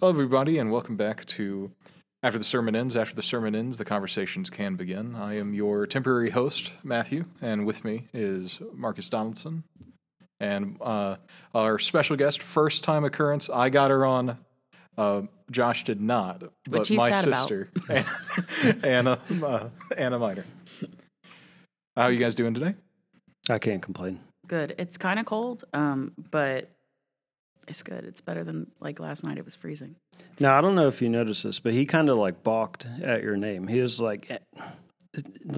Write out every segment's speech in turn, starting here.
Hello, everybody, and welcome back to After the Sermon Ends. After the sermon ends, the conversations can begin. I am your temporary host, Matthew, and with me is Marcus Donaldson and uh, our special guest, first time occurrence. I got her on. Uh, Josh did not, but he's my sister, Anna, uh, Anna Miter. How are you guys doing today? I can't complain. Good. It's kind of cold, um, but it's good. It's better than like last night. It was freezing. Now I don't know if you noticed this, but he kind of like balked at your name. He was like, eh,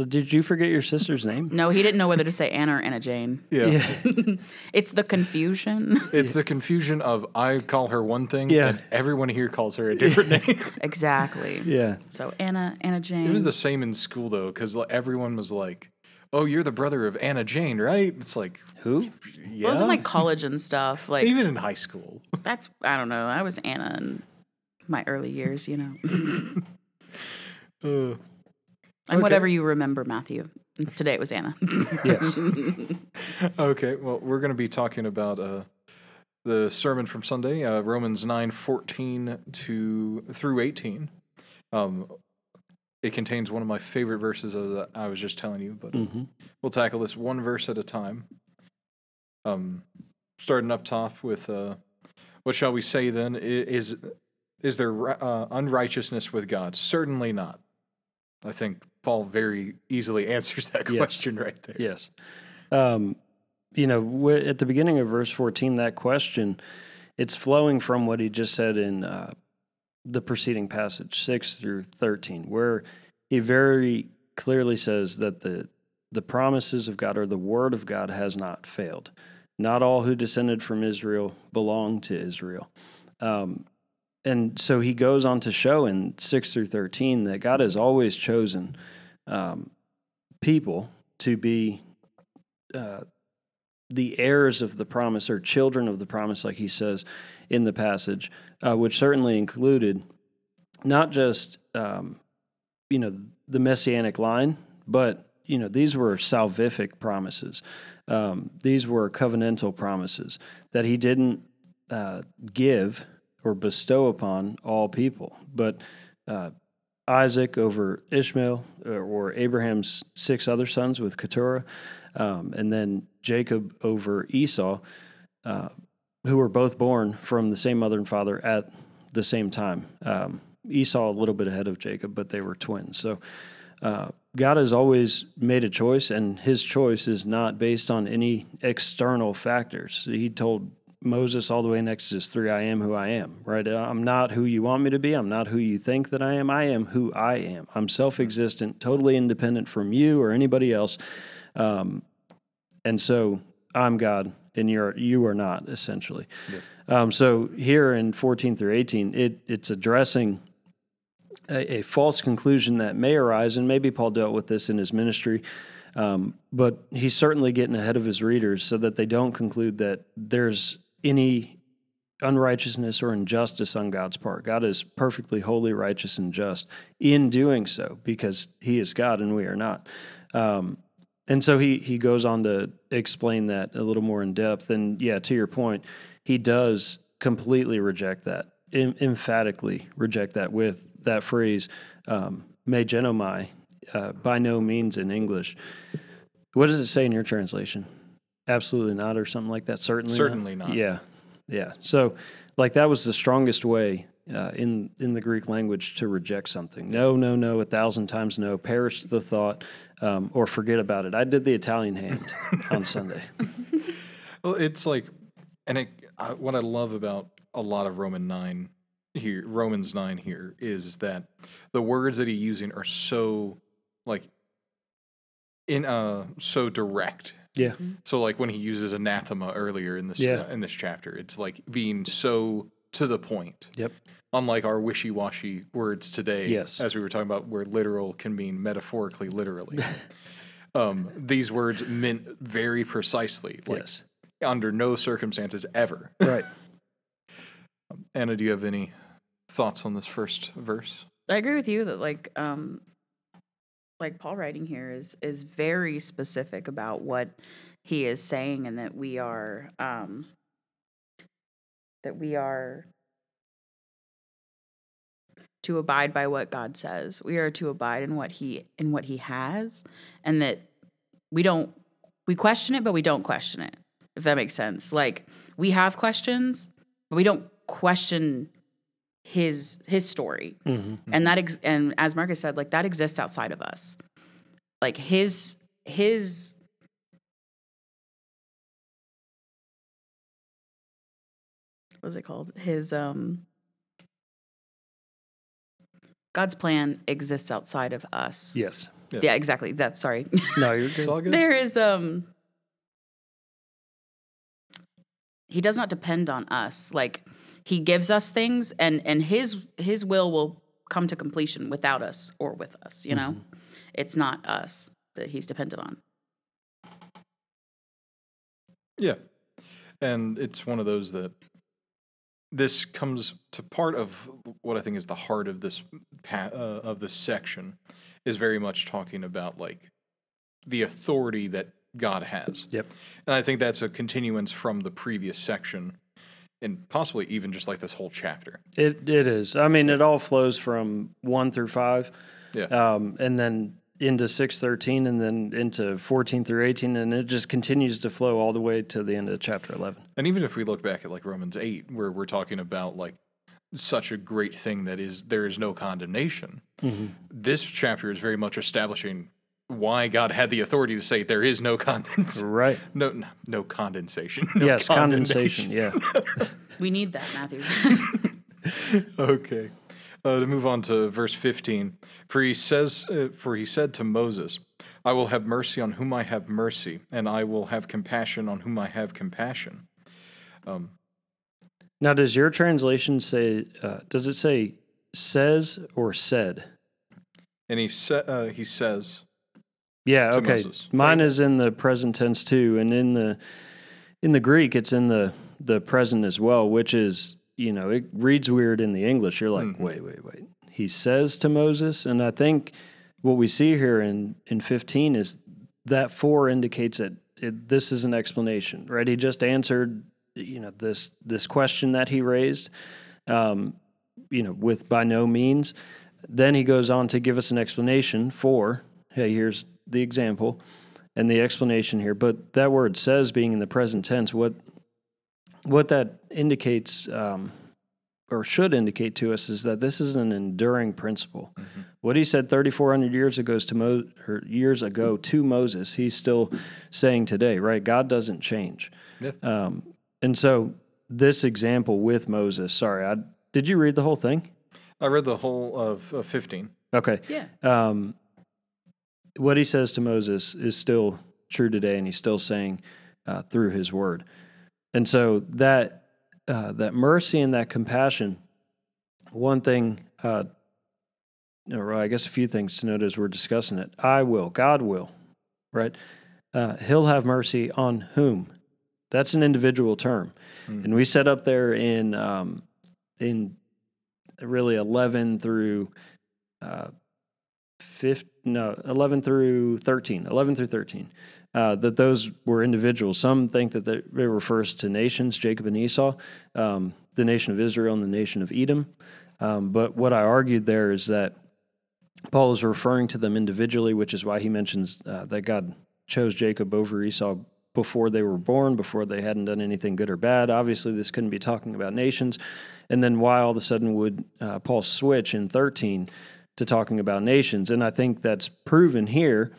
"Did you forget your sister's name?" No, he didn't know whether to say Anna or Anna Jane. Yeah. It's the confusion. It's the confusion of I call her one thing, Yeah. and everyone here calls her a different name. exactly. yeah. So Anna, Anna Jane. It was the same in school though, because everyone was like, "Oh, you're the brother of Anna Jane, right?" It's like, Who? yeah. Well, it was in like college and stuff. Like even in high school. that's I don't know. I was Anna in my early years. You know, Uh, and whatever you remember, Matthew. Today it was Anna. Yes. okay, well, we're going to be talking about uh, the sermon from Sunday, uh, Romans nine fourteen to through eighteen. Um, it contains one of my favorite verses that I was just telling you, but hmm we'll tackle this one verse at a time. Um, starting up top with uh, what shall we say then? Is is there uh, unrighteousness with God? Certainly not. I think Paul very easily answers that Yes. question right there. Yes. Um, you know, at the beginning of verse 14, that question, it's flowing from what he just said in uh, the preceding passage, 6 through 13, where he very clearly says that the, the promises of God or the word of God has not failed. Not all who descended from Israel belong to Israel. Um, and so he goes on to show in 6 through 13 that God has always chosen um, people to be uh, the heirs of the promise or children of the promise, like he says in the passage, uh, which certainly included not just um, you know the messianic line, but you know these were salvific promises. Um, these were covenantal promises that he didn't uh, give or bestow upon all people, but uh, Isaac over Ishmael, or, Abraham's six other sons with Keturah, um, and then Jacob over Esau, uh, who were both born from the same mother and father at the same time. Um, Esau a little bit ahead of Jacob, but they were twins. So uh, God has always made a choice, and His choice is not based on any external factors. He told Moses all the way in Exodus 3, I am who I am, right? Uh, I'm not who you want me to be. I'm not who you think that I am. I am who I am. I'm self existent, totally independent from you or anybody else. Um, and so I'm God and you're, you are not, essentially. Um, so here in 14 through 18, it, it's addressing a, a false conclusion that may arise, and maybe Paul dealt with this in his ministry. Um, but he's certainly getting ahead of his readers so that they don't conclude that there's any unrighteousness or injustice on God's part. God is perfectly holy, righteous, and just in doing so because he is God and we are not. Um, and so he, he goes on to explain that a little more in depth. And yeah, to your point, he does completely reject that, em- emphatically reject that with that phrase, um, me genoito, uh, by no means in English. What does it say in your translation? Absolutely not, or something like that. Certainly, Certainly not. Yeah, yeah. So, like that was the strongest way uh, in in the Greek language to reject something. No, no, no. A thousand times no. Perish the thought, um, or forget about it. I did the Italian hand on Sunday. Well, it's like, and it, I, what I love about a lot of Roman nine here, Romans nine here, is that the words that he's using are so like in uh so direct. Yeah, So like when he uses anathema earlier in this Yeah. uh, in this chapter, it's like being so to the point. Yep. Unlike our wishy-washy words today, Yes. as we were talking about, where literal can mean metaphorically, literally. um, these words meant very precisely, like yes, under no circumstances ever. right. Anna, do you have any thoughts on this first verse? I agree with you that like um like Paul writing here is is very specific about what he is saying and that we are um that we are to abide by what God says. We are to abide in what he in what he has and that we don't we question it but we don't question it. If that makes sense. Like we have questions, but we don't question his his story. Mhm. And that ex- and as Marcus said, like that exists outside of us. Like his his what's it called? His um God's plan exists outside of us. Yes. Yeah. Yeah, exactly. That sorry. No, you're It's good. all good. there is um he does not depend on us. Like he gives us things and and his his will will come to completion without us or with us, you know? It's not us that he's dependent on. Yeah. And it's one of those that this comes to part of what I think is the heart of this pa- uh, of this section is very much talking about like the authority that God has. Yep. And I think that's a continuance from the previous section and possibly even just like this whole chapter. It it is. I mean, it all flows from one through five, Yeah. um, and then into six thirteen, and then into fourteen through eighteen, and it just continues to flow all the way to the end of chapter eleven. And even if we look back at like Romans 8 where we're talking about like such a great thing that is there is no condemnation. This chapter is very much establishing why God had the authority to say there is no condens- Right. no, no no condensation. No yes, condensation. Yeah. We need that, Matthew. okay. Uh, to move on to verse 15, for he says, uh, for he said to Moses, I will have mercy on whom I have mercy, and I will have compassion on whom I have compassion. Um, Now, does your translation say? Uh, does it say says or said? And he sa- uh, he says, Yeah. okay. Moses. Mine is in the present tense too, and in the in the Greek, it's in the the present as well, which is you know it reads weird in the English. You're like, wait, wait, wait. He says to Moses, and I think what we see here in in 15 is that four indicates that it, this is an explanation, right? He just answered you know this this question that he raised, um, you know, with by no means. Then he goes on to give us an explanation for, hey, here's the example and the explanation here. But that word says being in the present tense, what what that indicates um, or should indicate to us is that this is an enduring principle. What he said 3,400 years ago to Mo- or years ago to Moses, he's still saying today, right? God doesn't change. Yeah. Um, and so this example with Moses, sorry, I, did you read the whole thing? I read the whole of, of 15. Okay. yeah. um, what he says to Moses is still true today, and he's still saying uh, through his word. And so that uh, that mercy and that compassion, one thing, uh, or I guess a few things to note as we're discussing it. I will, God will, right? Uh, he'll have mercy on whom? That's an individual term, and we set up there in um, in really eleven through uh, fifth, no, 11 through 13, 11 through 13, uh, that those were individuals. Some think that it refers to nations, Jacob and Esau, um, the nation of Israel and the nation of Edom. Um, but what I argued there is that Paul is referring to them individually, which is why he mentions uh, that God chose Jacob over Esau before they were born, before they hadn't done anything good or bad. Obviously, this couldn't be talking about nations. And then why all of a sudden would uh, Paul switch in 13 to talking about nations? And I think that's proven here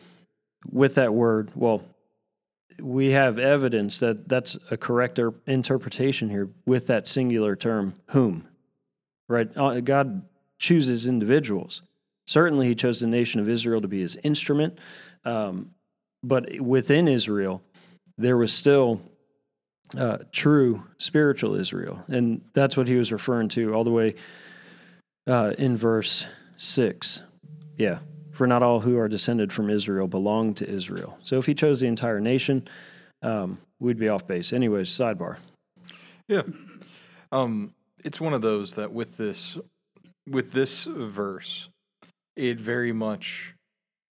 with that word. Well, we have evidence that that's a correct er- interpretation here with that singular term, whom, right? Uh, God chooses individuals. Certainly, he chose the nation of Israel to be his instrument. Um, but within Israel, there was still uh, true spiritual Israel. And that's what he was referring to all the way uh, in verse 6. Yeah. For not all who are descended from Israel belong to Israel. So if he chose the entire nation, um, we'd be off base. Anyways, sidebar. Yeah. Um, it's one of those that with this with this verse, it very much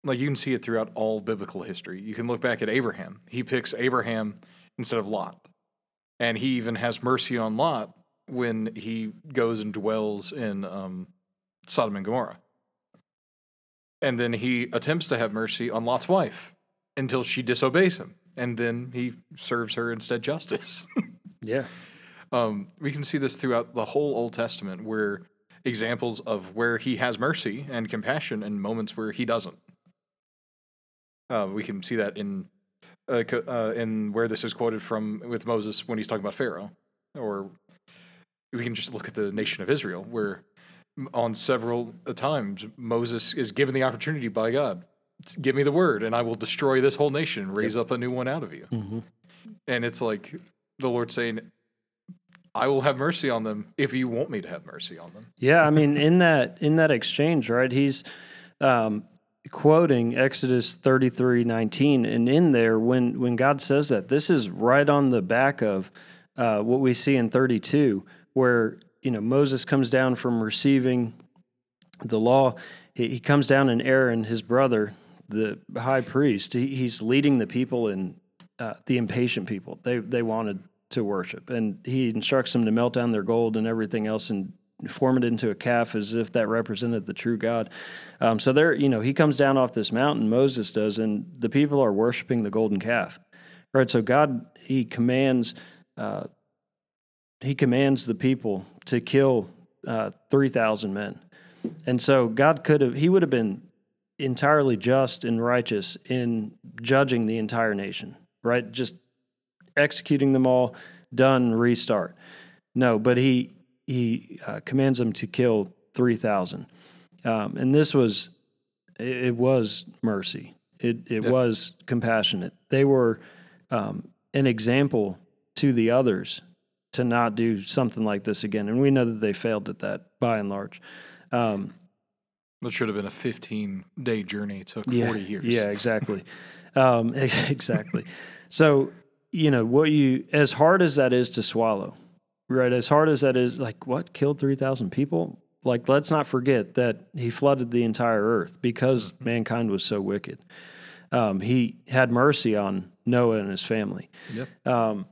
like you can see it throughout all biblical history. You can look back at Abraham. He picks Abraham instead of Lot. And he even has mercy on Lot when he goes and dwells in um Sodom and Gomorrah. And then he attempts to have mercy on Lot's wife until she disobeys him. And then he serves her instead justice. Yeah. um, we can see this throughout the whole Old Testament where examples of where he has mercy and compassion and moments where he doesn't. Uh, we can see that in uh, uh, in where this is quoted from with Moses when he's talking about Pharaoh, or we can just look at the nation of Israel, where on several uh, times Moses is given the opportunity by God, "Give me the word, and I will destroy this whole nation, and raise up a new one out of you." Mm-hmm. And it's like the Lord saying, "I will have mercy on them if you want me to have mercy on them." Yeah, I mean, in that in that exchange, right? He's um, quoting Exodus thirty three nineteen, and in there, when when God says that, this is right on the back of uh, what we see in thirty two, where you know Moses comes down from receiving the law. He, he comes down, and Aaron, his brother, the high priest, he, he's leading the people and uh, the impatient people. They they wanted to worship, and he instructs them to melt down their gold and everything else and form it into a calf as if that represented the true God. Um, so there, you know, he comes down off this mountain, Moses does, and the people are worshiping the golden calf. Right. So God, he commands, uh, he commands the people to kill uh, three thousand men, and so God could have, he would have been entirely just and righteous in judging the entire nation. Right. Just executing them all, done, restart. No, but he he uh, commands them to kill three thousand, um, and this was it, it was mercy. It it Yeah. was compassionate. They were um, an example to the others to not do something like this again, and we know that they failed at that by and large. Um, That should have been a 15 day journey. It took yeah, 40 years. Yeah, exactly. um, exactly. So, you know, what you, as hard as that is to swallow, right? As hard as that is, like, what, killed 3,000 people? Like, let's not forget that he flooded the entire earth because mankind was so wicked. Um, he had mercy on Noah and his family. Yep. Um,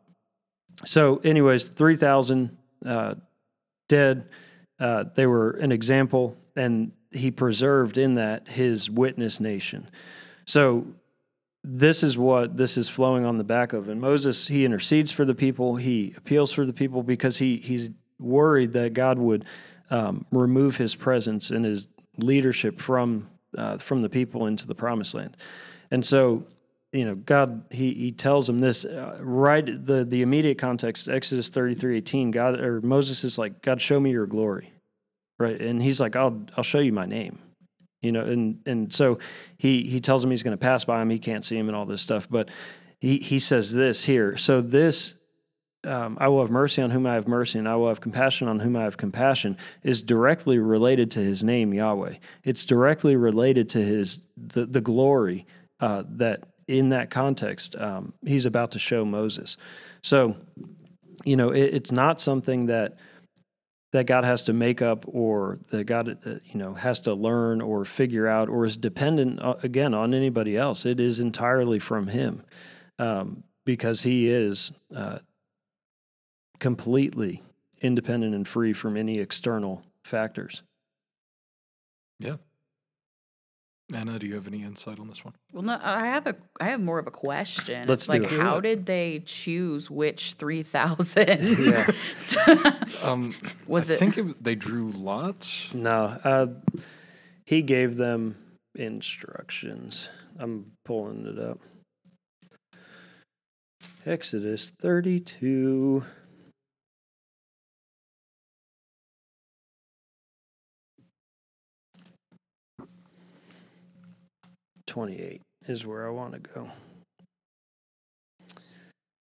so, anyways, 3,000 uh, dead. Uh, they were an example, and he preserved in that his witness nation. So, this is what this is flowing on the back of. And Moses, he intercedes for the people, he appeals for the people because he, he's worried that God would um, remove his presence and his leadership from, uh, from the people into the promised land. And so, you know, God, he, he tells him this uh, right. The, the immediate context, Exodus 33, 18, God, or Moses is like, God, show me your glory. Right. And he's like, I'll, I'll show you my name, you know? And, and so he, he tells him he's going to pass by him. He can't see him and all this stuff. But he, he says this here. So this, um, I will have mercy on whom I have mercy, and I will have compassion on whom I have compassion, is directly related to his name, Yahweh. It's directly related to his the, the glory uh, that in that context um, he's about to show Moses. So, you know, it, it's not something that that God has to make up or that God uh, you know has to learn or figure out or is dependent uh, again on anybody else. It is entirely from Him um, because He is uh, completely independent and free from any external factors. Anna, do you have any insight on this one? Well, no, I have a I have more of a question. Let's do it. How did they choose which three thousand? Yeah. um, was I it? I think it, they drew lots. No, uh, he gave them instructions. I'm pulling it up. Exodus thirty-two. 28 is where I want to go.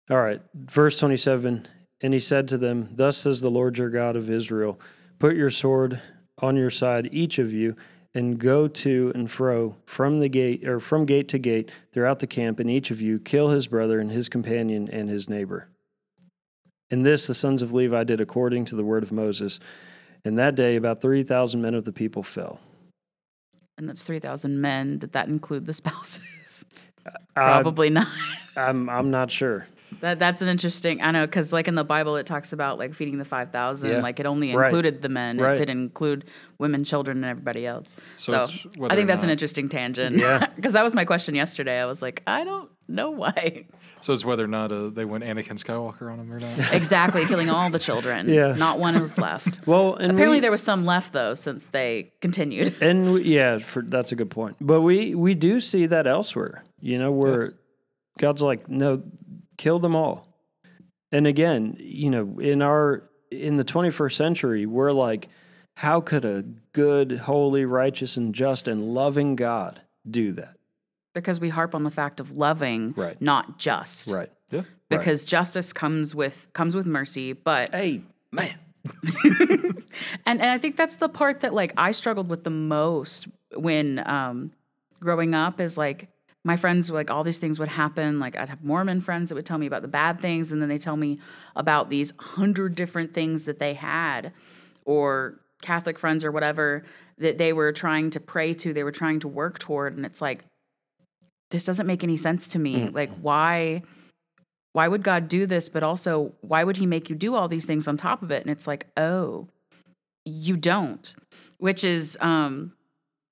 All right, verse 27 And he said to them, Thus says the Lord your God of Israel, put your sword on your side, each of you, and go to and fro from the gate or from gate to gate throughout the camp, and each of you kill his brother and his companion and his neighbor. And this the sons of Levi did according to the word of Moses. And that day about 3,000 men of the people fell and that's three thousand men. Did that include the spouses? Uh, Probably not. I'm I'm not sure. That that's an interesting. I know because like in the Bible, it talks about like feeding the five thousand. Yeah. Like it only Right. included the men. Right. It didn't include women, children, and everybody else. So So, I think that's an interesting tangent. Yeah. Because that was my question yesterday. I was like, I don't know why. So it's whether or not uh, they went Anakin Skywalker on him or not. exactly, killing all the children. Yeah. Not one is left. Well, and Apparently, we, there was some left though, since they continued. and we, yeah, for, that's a good point. But we we do see that elsewhere. You know, where God's like, no, kill them all. And again, you know, in our in the 21st century, we're like, how could a good, holy, righteous, and just and loving God do that? because we harp on the fact of loving, Right. not just. Right. yeah. Because justice comes with comes with mercy, but Hey, man. and and I think that's the part that like I struggled with the most when um growing up is like my friends like all these things would happen like I'd have Mormon friends that would tell me about the bad things and then they tell me about these hundred different things that they had or Catholic friends or whatever that they were trying to pray to they were trying to work toward and it's like this doesn't make any sense to me like why why would God do this? But also, why would He make you do all these things on top of it? And it's like, oh, you don't, which is, um,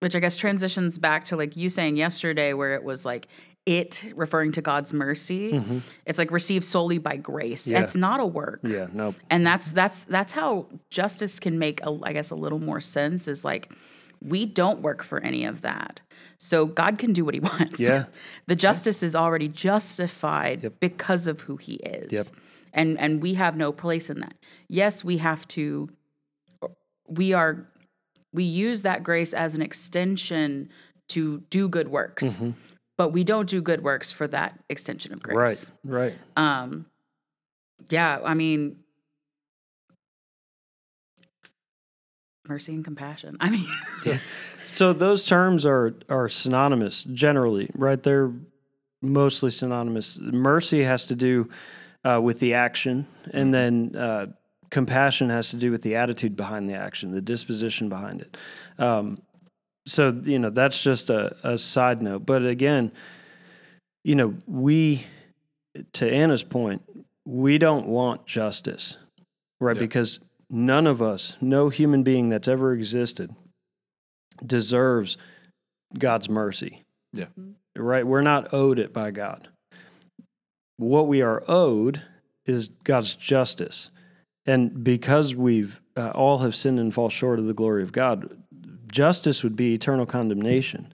which I guess transitions back to like you saying yesterday, where it was like it referring to God's mercy. It's like received solely by grace. Mm-hmm. Yeah. It's not a work. Yeah, no. And that's that's that's how justice can make, a, I guess, a little more sense. Is like we don't work for any of that. So God can do what he wants. Yeah. the justice is already justified because of who he is. Yep. And and we have no place in that. Yes, we have to we are we use that grace as an extension to do good works. Mm-hmm. But we don't do good works for that extension of grace. Right, right. Um, yeah, I mean, mercy and compassion. I mean, So those terms are are synonymous generally, right? They're mostly synonymous. Mercy has to do uh, with the action, and then uh, compassion has to do with the attitude behind the action, the disposition behind it. Um, so you know that's just a, a side note. But again, you know we, to Anna's point, we don't want justice, right? Yeah. Because none of us, no human being that's ever existed, deserves God's mercy. Yeah. Right? We're not owed it by God. What we are owed is God's justice. And because we've uh, all have sinned and fall short of the glory of God, justice would be eternal condemnation.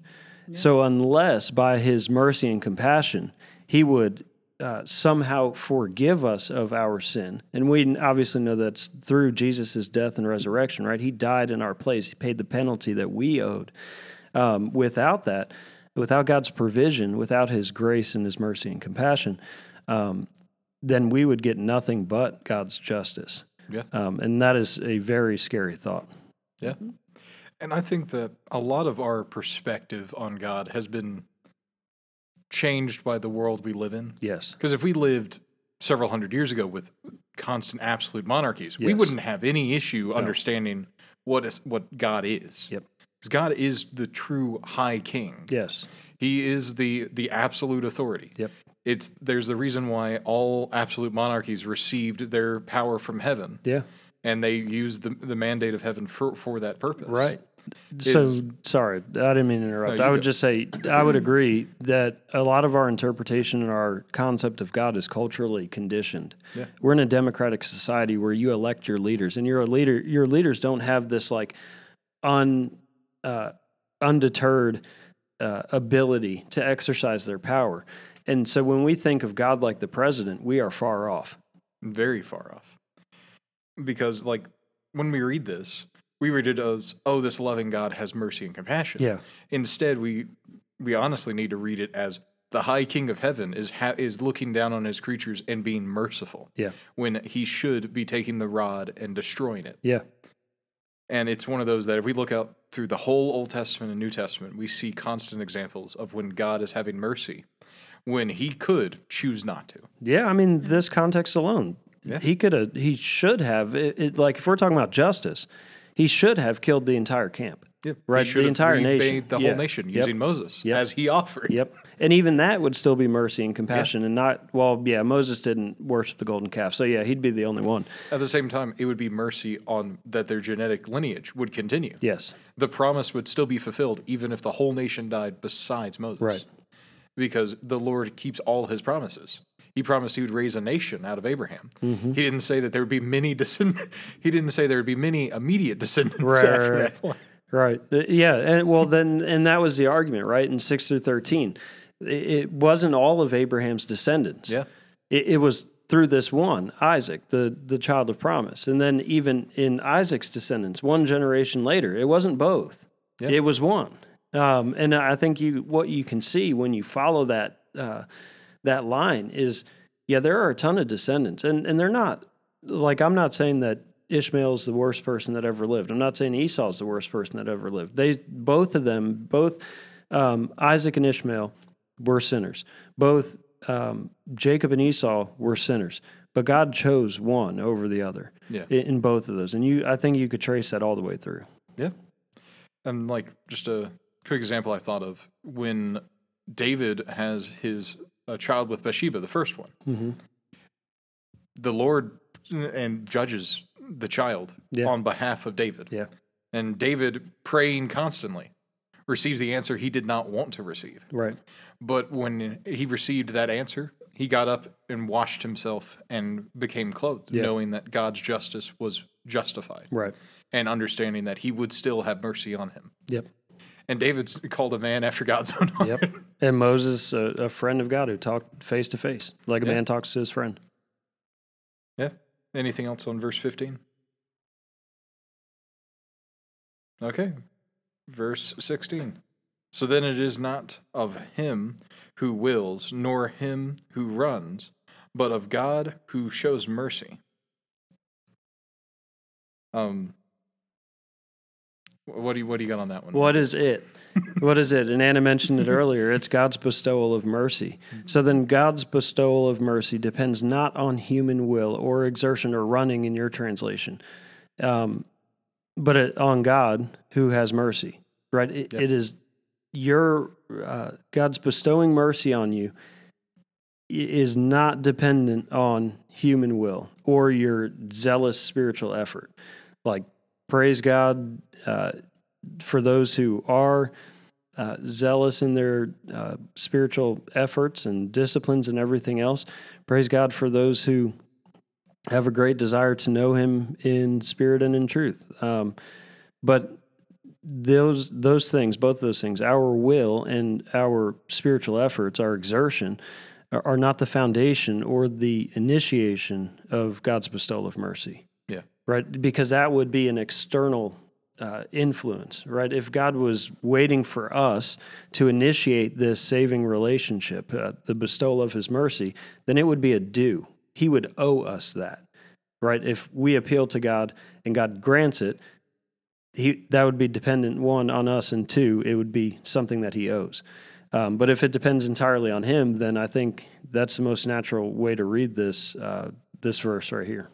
So, unless by his mercy and compassion, he would uh, somehow forgive us of our sin, and we obviously know that's through Jesus' death and resurrection, right? He died in our place, he paid the penalty that we owed. Um, without that, without God's provision, without his grace and his mercy and compassion, um, then we would get nothing but God's justice. Yeah. Um, and that is a very scary thought. Yeah. And I think that a lot of our perspective on God has been changed by the world we live in. Yes. Because if we lived several hundred years ago with constant absolute monarchies, we wouldn't have any issue understanding what is what God is. Yep. Because God is the true high king. Yes. He is the the absolute authority. Yep. It's there's the reason why all absolute monarchies received their power from heaven, Yeah. and they used the the mandate of heaven for for that purpose. Right. So sorry, I didn't mean to interrupt. No, I would go. just say I would agree that a lot of our interpretation and our concept of God is culturally conditioned. Yeah. We're in a democratic society where you elect your leaders, and your leader, your leaders don't have this like un uh, undeterred uh, ability to exercise their power. And so when we think of God like the president, we are far off. very far off. Because like when we read this, we read it as, "Oh, this loving God has mercy and compassion." Yeah. Instead, we we honestly need to read it as the High King of Heaven is ha- is looking down on his creatures and being merciful Yeah. when he should be taking the rod and destroying it. Yeah. And it's one of those that if we look out through the whole Old Testament and New Testament, we see constant examples of when God is having mercy, when He could choose not to. Yeah, I mean, this context alone, Yeah. he could have, he should have, it, it, like if we're talking about justice, he should have killed the entire camp. Yeah, Right, He should the have entire nation. the Yeah. whole nation Yep. using Moses Yep. as he offered. Yep. And even that would still be mercy and compassion and not, well, yeah, Moses didn't worship the golden calf. So, yeah, he'd be the only one. At the same time, it would be mercy on that their genetic lineage would continue. Yes. The promise would still be fulfilled even if the whole nation died besides Moses. Right. Because the Lord keeps all his promises. He promised he would raise a nation out of Abraham. Mm-hmm. He didn't say that there would be many descend- He didn't say there would be many immediate descendants Right, after right, that point. Right. Uh, Yeah. And well, then, and that was the argument, right? In 6 through 13, it, it wasn't all of Abraham's descendants. Yeah. It, it was through this one, Isaac, the, the child of promise. And then even in Isaac's descendants, one generation later, it wasn't both, Yeah. it was one. Um, and I think you what you can see when you follow that uh, that line is, yeah, there are a ton of descendants, and and they're not like I'm not saying that Ishmael is the worst person that ever lived. I'm not saying Esau is the worst person that ever lived. They both of them, both um, Isaac and Ishmael, were sinners. Both um, Jacob and Esau were sinners, but God chose one over the other Yeah. in, in both of those, and you I think you could trace that all the way through. Yeah. And like just a quick example I thought of when David has his uh, child with Bathsheba, the first one. Mm-hmm. The Lord and judges the child Yeah. on behalf of David. Yeah. And David praying constantly receives the answer he did not want to receive. Right. But when he received that answer, he got up and washed himself and became clothed, Yeah. knowing that God's justice was justified Right. and understanding that he would still have mercy on him. Yep. And David's called a man after God's own heart. Yep. And Moses, a, a friend of God who talked face to face, like a Yeah. man talks to his friend. Yeah. Anything else on verse 15? Okay. Verse 16. So then it is not of him who wills, nor him who runs, but of God who shows mercy. Um, what do you what do you got on that one? What is it? what is it? And Anna mentioned it earlier. It's God's bestowal of mercy. So then, God's bestowal of mercy depends not on human will or exertion or running in your translation, um, but it, on God who has mercy. Right? It, Yep. it is your uh, God's bestowing mercy on you is not dependent on human will or your zealous spiritual effort. Like praise God uh, for those who are uh, zealous in their uh, spiritual efforts and disciplines and everything else. Praise God for those who have a great desire to know Him in spirit and in truth. Um, but those those things, both those things, our will and our spiritual efforts, our exertion, are, not the foundation or the initiation of God's bestowal of mercy. Right? Because that would be an external uh, influence, right? If God was waiting for us to initiate this saving relationship, uh, the bestowal of His mercy, then it would be a due. He would owe us that, right? If we appeal to God and God grants it, he that would be dependent one on us, and two, it would be something that He owes. Um, but if it depends entirely on Him, then I think that's the most natural way to read this uh, this verse right here.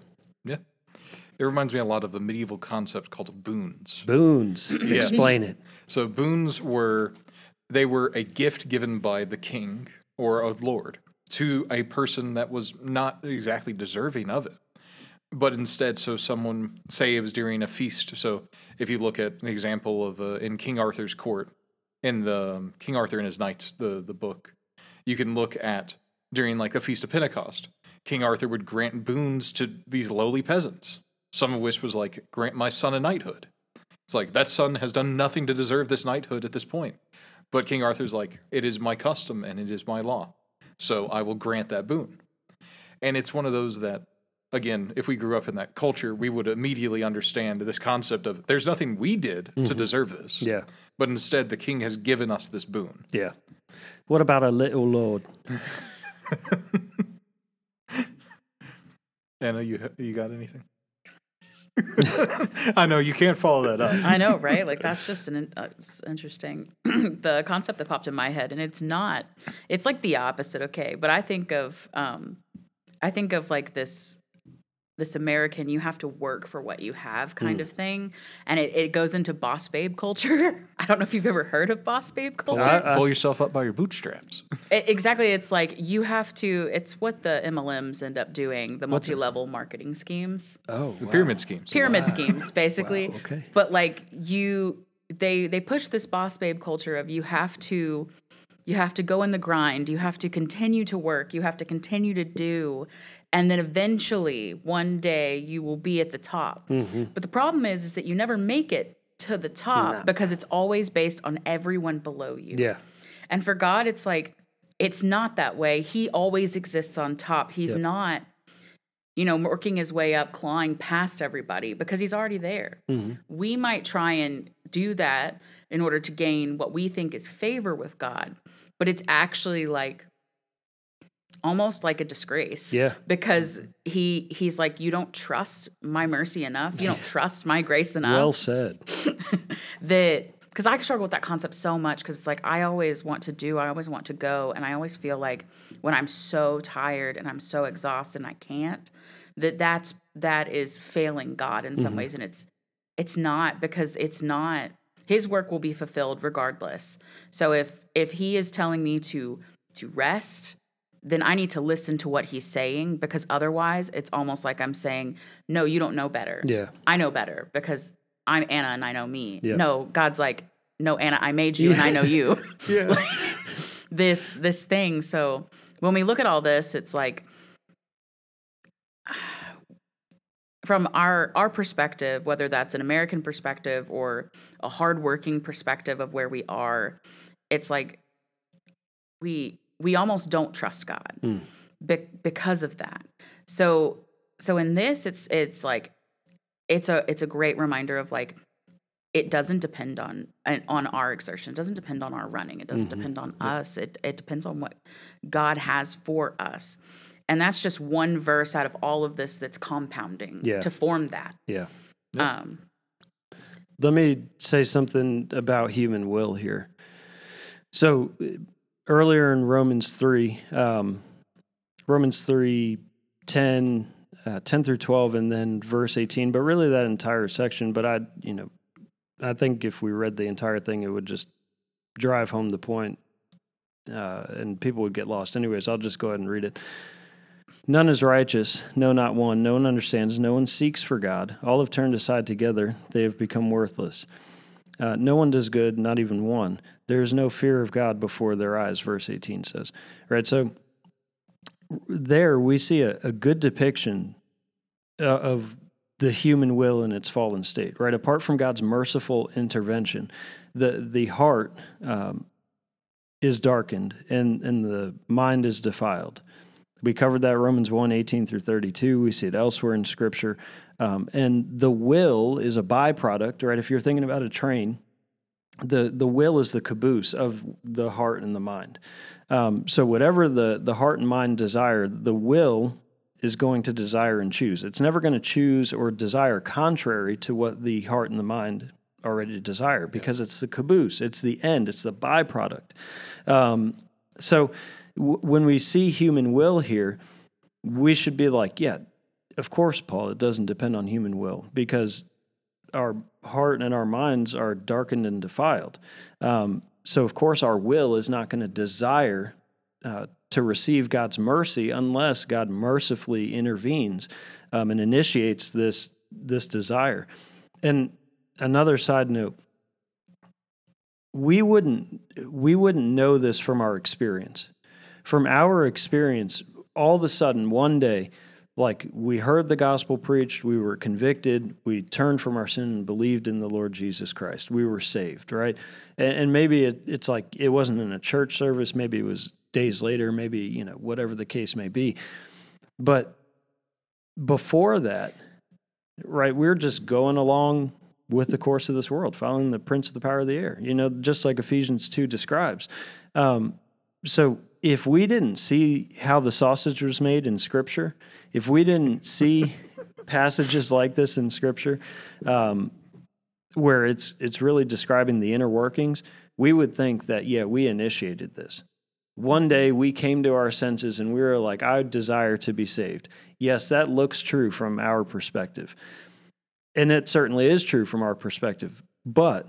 Yeah. It reminds me a lot of a medieval concept called boons. Boons. Explain it. So boons were they were a gift given by the king or a lord to a person that was not exactly deserving of it. But instead, so someone say it was during a feast. So if you look at an example of uh, in King Arthur's court, in the um, King Arthur and his knights, the the book, you can look at during like the feast of Pentecost. King Arthur would grant boons to these lowly peasants. Some of which was like, grant my son a knighthood. It's like that son has done nothing to deserve this knighthood at this point. But King Arthur's like, it is my custom and it is my law. So I will grant that boon. And it's one of those that, again, if we grew up in that culture, we would immediately understand this concept of there's nothing we did to mm-hmm. deserve this. Yeah. But instead, the king has given us this boon. Yeah. What about a little Lord? Anna, you you got anything? I know you can't follow that up. I know, right? Like that's just an uh, interesting the concept that popped in my head, and it's not. It's like the opposite, okay? But I think of, um, I think of like this this American, you have to work for what you have kind Hmm. of thing. And it, it goes into boss babe culture. I don't know if you've ever heard of boss babe culture. I- Pull yourself up by your bootstraps. I- exactly. It's like you have to, it's what the MLMs end up doing, the multi level marketing schemes. Oh, The pyramid schemes. pyramid schemes basically Wow, okay. but like you they they push this boss babe culture of you have to you have to go in the grind you have to continue to work you have to continue to do and then eventually one day you will be at the top Mm-hmm. but the problem is is that you never make it to the top because it's always based on everyone below you Yeah. and for God, it's like, it's not that way. He always exists on top. He's not, you know, working his way up, clawing past everybody because he's already there. We might try and do that in order to gain what we think is favor with God, but it's actually like almost like a disgrace. Yeah. Because he he's like, you don't trust my mercy enough. You don't trust my grace enough Well said. that because I struggle with that concept so much because it's like I always want to do, I always want to go, and I always feel like when I'm so tired and I'm so exhausted and I can't, that that's that is failing God in some mm-hmm. ways, and it's it's not because it's not His work will be fulfilled regardless. So if if He is telling me to to rest. Then I need to listen to what he's saying because otherwise it's almost like I'm saying, No, you don't know better. Yeah. I know better because I'm Anna and I know me. Yeah. No, God's like, no, Anna, I made you and I know you. Yeah. this this thing. So when we look at all this, it's like from our our perspective, whether that's an American perspective or a hardworking perspective of where we are, it's like we we almost don't trust God be- because of that. So so in this, it's it's like it's a it's a great reminder of like it doesn't depend on on our exertion. It doesn't depend on our running. It doesn't depend on us. It it depends on what God has for us. And that's just one verse out of all of this that's compounding Yeah. to form that. Yeah. Um, Let me say something about human will here. So earlier in Romans 3, um, Romans 3, 10, uh, 10 through 12, and then verse 18, but really that entire section. But I, you know, I think if we read the entire thing, it would just drive home the point uh, and people would get lost. Anyways, I'll just go ahead and read it. None is righteous, no, not one. No one understands. No one seeks for God. All have turned aside together. They have become worthless. Uh, no one does good, not even one. There is no fear of God before their eyes, verse 18 says. Right? So there we see a, a good depiction uh, of the human will in its fallen state, right? Apart from God's merciful intervention, the, the heart um, is darkened and, and the mind is defiled. We covered that Romans 1 18 through 32. We see it elsewhere in Scripture. Um, and the will is a byproduct, right? If you're thinking about a train, the, the will is the caboose of the heart and the mind. Um, so, whatever the, the heart and mind desire, the will is going to desire and choose. It's never going to choose or desire contrary to what the heart and the mind already desire because it's the caboose, it's the end, it's the byproduct. Um, so, w- when we see human will here, we should be like, yeah, of course, Paul, it doesn't depend on human will because our heart and our minds are darkened and defiled. Um, so, of course, our will is not going to desire uh, to receive God's mercy unless God mercifully intervenes um, and initiates this this desire. And another side note: we wouldn't we wouldn't know this from our experience. From our experience, all of a sudden, one day, like we heard the gospel preached, we were convicted, we turned from our sin and believed in the Lord Jesus Christ. We were saved, right? And, and maybe it, it's like it wasn't in a church service, maybe it was days later, maybe, you know, whatever the case may be. But before that, right, we're just going along with the course of this world, following the prince of the power of the air, you know, just like Ephesians 2 describes. Um, so if we didn't see how the sausage was made in Scripture, if we didn't see passages like this in Scripture, um, where it's it's really describing the inner workings, we would think that yeah, we initiated this. one day we came to our senses and we were like, I desire to be saved. Yes, that looks true from our perspective. And it certainly is true from our perspective. But,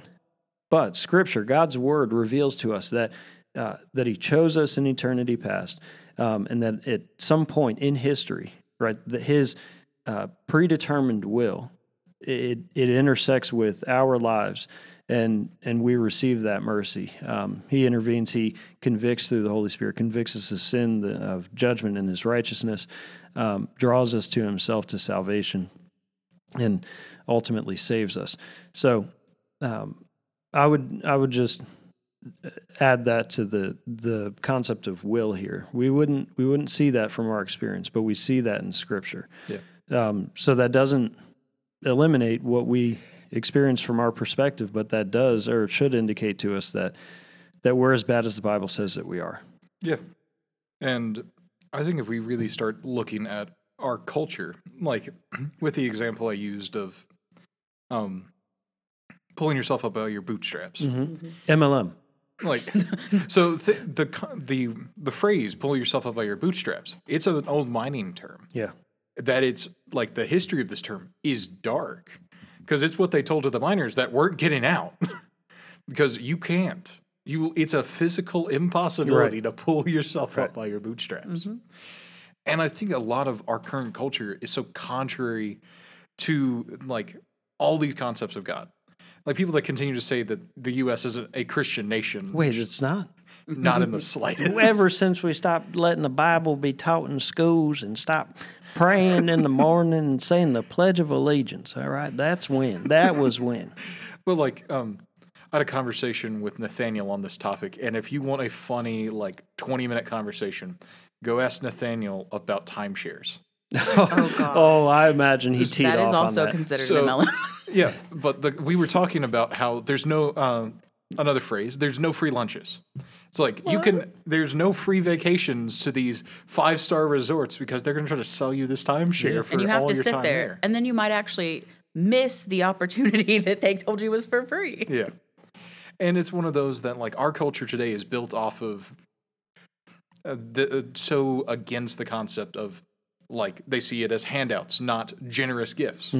but Scripture, God's Word reveals to us that, uh, that He chose us in eternity past um, and that at some point in history, right, that His uh, predetermined will, it, it intersects with our lives and and we receive that mercy. Um, he intervenes. He convicts through the Holy Spirit, convicts us of sin, the, of judgment, and His righteousness, um, draws us to Himself to salvation, and ultimately saves us. So, um, I would I would just add that to the the concept of will here. We wouldn't we wouldn't see that from our experience, but we see that in Scripture. Yeah. Um, so that doesn't eliminate what we experience from our perspective, but that does or should indicate to us that that we're as bad as the Bible says that we are. Yeah. And I think if we really start looking at our culture, like with the example I used of um, pulling yourself up out of your bootstraps, MLM. Like so th- the the the phrase "pull yourself up by your bootstraps" it's an old mining term. Yeah. That it's like the history of this term is dark because it's what they told to the miners that weren't getting out because you can't. You it's a physical impossibility to pull yourself up by your bootstraps. Mm-hmm. And I think a lot of our current culture is so contrary to like all these concepts of God. Like people that continue to say that the U.S. is a, a Christian nation. Wait, it's not. not in the slightest. Ever since we stopped letting the Bible be taught in schools and stopped praying in the morning and saying the Pledge of Allegiance, all right, that's when. That was when. Well, like, um, I had a conversation with Nathaniel on this topic, and if you want a funny, like, twenty-minute conversation, go ask Nathaniel about timeshares. Oh God. Oh, I imagine he teed that off That is also on that. considered So- an MLM. Yeah, but the, we were talking about how there's no uh, another phrase. There's no free lunches. It's like you can. There's no free vacations to these five-star resorts because they're going to try to sell you this timeshare for and you all have to your sit time there, and then you might actually miss the opportunity that they told you was for free. Yeah. And it's one of those that like our culture today is built off of uh, the, uh, so against the concept of like they see it as handouts, not generous gifts.